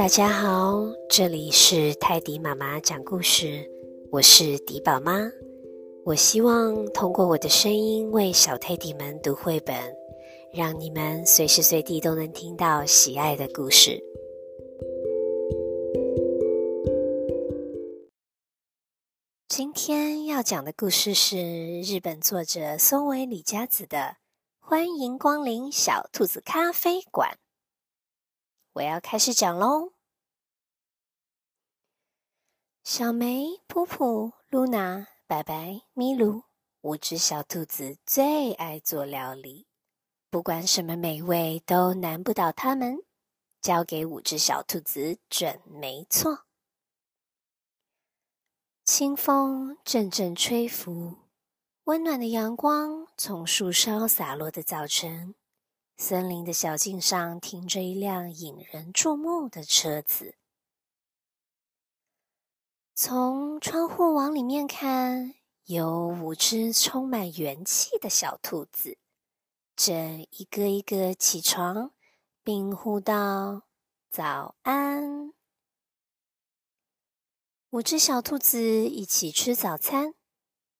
大家好，这里是泰迪妈妈讲故事，我是迪宝妈。我希望通过我的声音为小泰迪们读绘本，让你们随时随地都能听到喜爱的故事。今天要讲的故事是日本作者松尾李佳子的《欢迎光临小兔子咖啡馆》。我要开始讲喽。小梅、普普、露娜、白白、米露，五只小兔子最爱做料理，不管什么美味都难不倒它们。交给五只小兔子准没错。清风阵阵吹拂，温暖的阳光从树梢洒落的早晨。森林的小径上停着一辆引人注目的车子。从窗户往里面看，有五只充满元气的小兔子，正一个一个起床，并呼道：“早安！”五只小兔子一起吃早餐，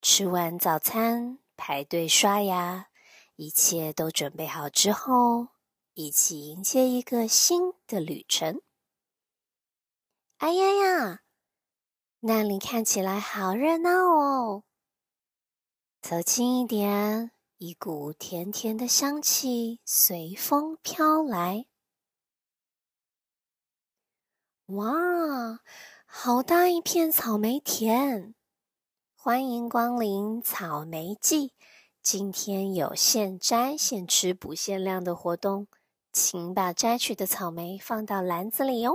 吃完早餐排队刷牙。一切都准备好之后，一起迎接一个新的旅程。哎呀呀，那里看起来好热闹哦！走近一点，一股甜甜的香气随风飘来。哇，好大一片草莓田！欢迎光临草莓季。今天有现摘现吃不限量的活动，请把摘取的草莓放到篮子里哦。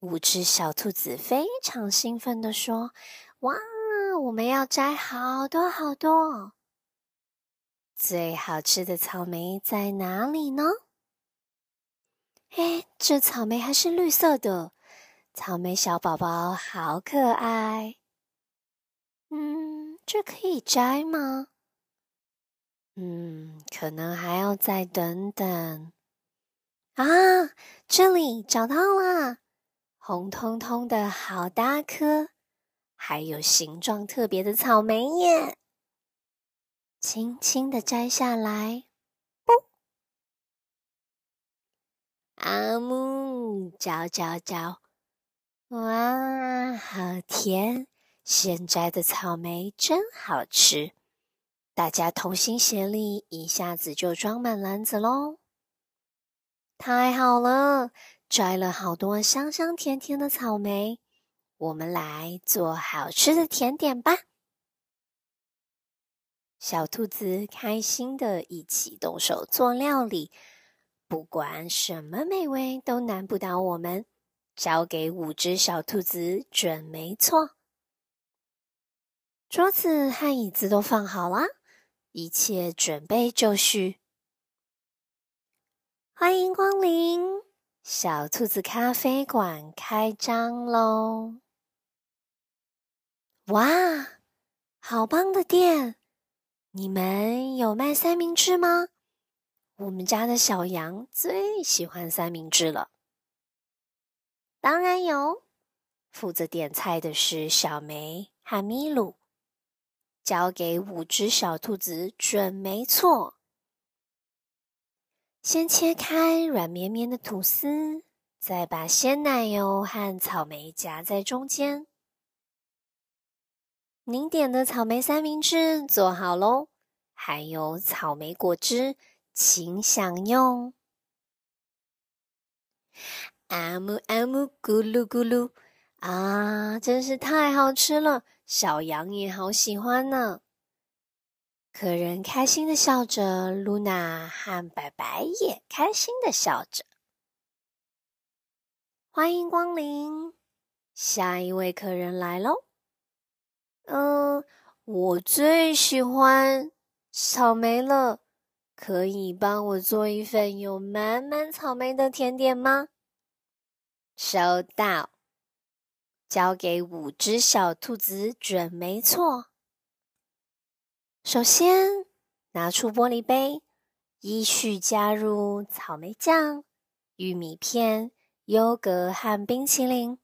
五只小兔子非常兴奋地说：“哇，我们要摘好多好多！最好吃的草莓在哪里呢？”哎，这草莓还是绿色的，草莓小宝宝好可爱。嗯。这可以摘吗？嗯，可能还要再等等。啊，这里找到了，红彤彤的好大颗，还有形状特别的草莓耶！轻轻的摘下来，不，阿木嚼嚼嚼，哇，好甜！现摘的草莓真好吃，大家同心协力，一下子就装满篮子喽！太好了，摘了好多香香甜甜的草莓，我们来做好吃的甜点吧！小兔子开心的一起动手做料理，不管什么美味都难不倒我们，交给五只小兔子准没错。桌子和椅子都放好了，一切准备就绪。欢迎光临，小兔子咖啡馆开张喽！哇，好棒的店！你们有卖三明治吗？我们家的小羊最喜欢三明治了。当然有，负责点菜的是小梅和米鲁。交给五只小兔子准没错。先切开软绵绵的吐司，再把鲜奶油和草莓夹在中间。您点的草莓三明治做好喽，还有草莓果汁，请享用。啊姆啊姆，咕噜咕噜，啊，真是太好吃了！小羊也好喜欢呢。客人开心的笑着，露娜和白白也开心的笑着。欢迎光临，下一位客人来喽。嗯，我最喜欢草莓了，可以帮我做一份有满满草莓的甜点吗？收到。交给五只小兔子准没错。首先拿出玻璃杯，依序加入草莓酱、玉米片、优格和冰淇淋，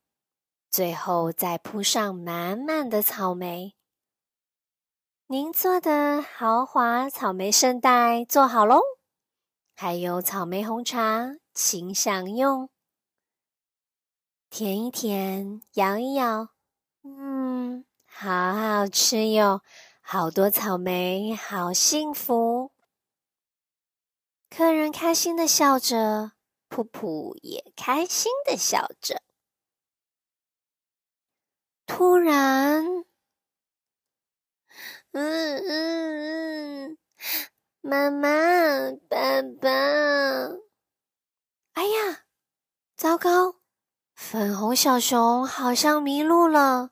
最后再铺上满满的草莓。您做的豪华草莓圣代做好喽，还有草莓红茶，请享用。舔一舔，咬一咬，嗯，好好吃哟，好多草莓，好幸福。客人开心的笑着，噗噗也开心的笑着。突然。嗯嗯嗯，妈妈，爸爸，哎呀，糟糕！粉红小熊好像迷路了。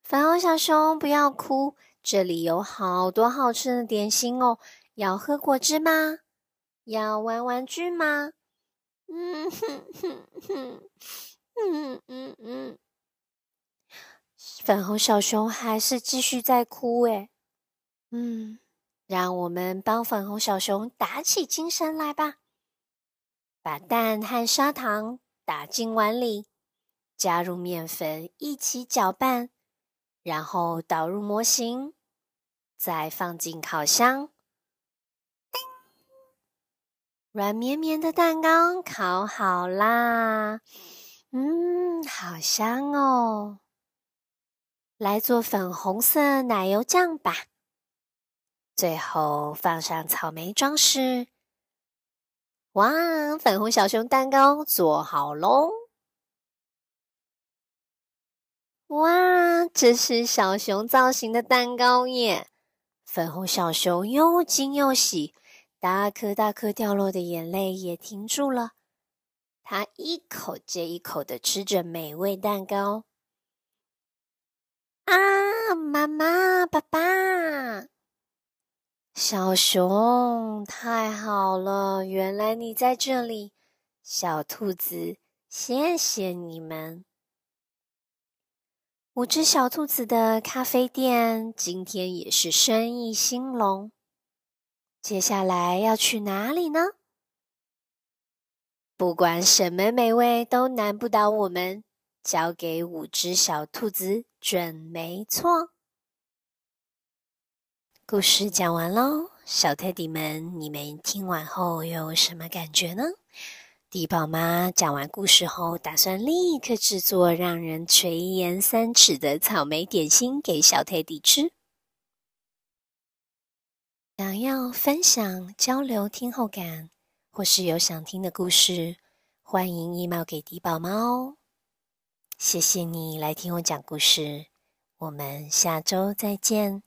粉红小熊，不要哭，这里有好多好吃的点心哦。要喝果汁吗？要玩玩具吗？嗯哼哼哼，嗯嗯嗯。粉红小熊还是继续在哭诶，嗯，让我们帮粉红小熊打起精神来吧。把蛋和砂糖打进碗里，加入面粉一起搅拌，然后倒入模型，再放进烤箱。软绵绵的蛋糕烤好啦，嗯，好香哦。来做粉红色奶油酱吧，最后放上草莓装饰。哇，粉红小熊蛋糕做好喽！哇，这是小熊造型的蛋糕耶！粉红小熊又惊又喜，大颗大颗掉落的眼泪也停住了。它一口接一口的吃着美味蛋糕。啊，妈妈，爸爸，小熊，太好了！原来你在这里，小兔子，谢谢你们。五只小兔子的咖啡店今天也是生意兴隆。接下来要去哪里呢？不管什么美味，都难不倒我们。交给五只小兔子准没错。故事讲完喽，小泰迪们，你们听完后有什么感觉呢？迪宝妈讲完故事后，打算立刻制作让人垂涎三尺的草莓点心给小泰迪吃。想要分享、交流听后感，或是有想听的故事，欢迎 email 给迪宝妈哦。谢谢你来听我讲故事，我们下周再见。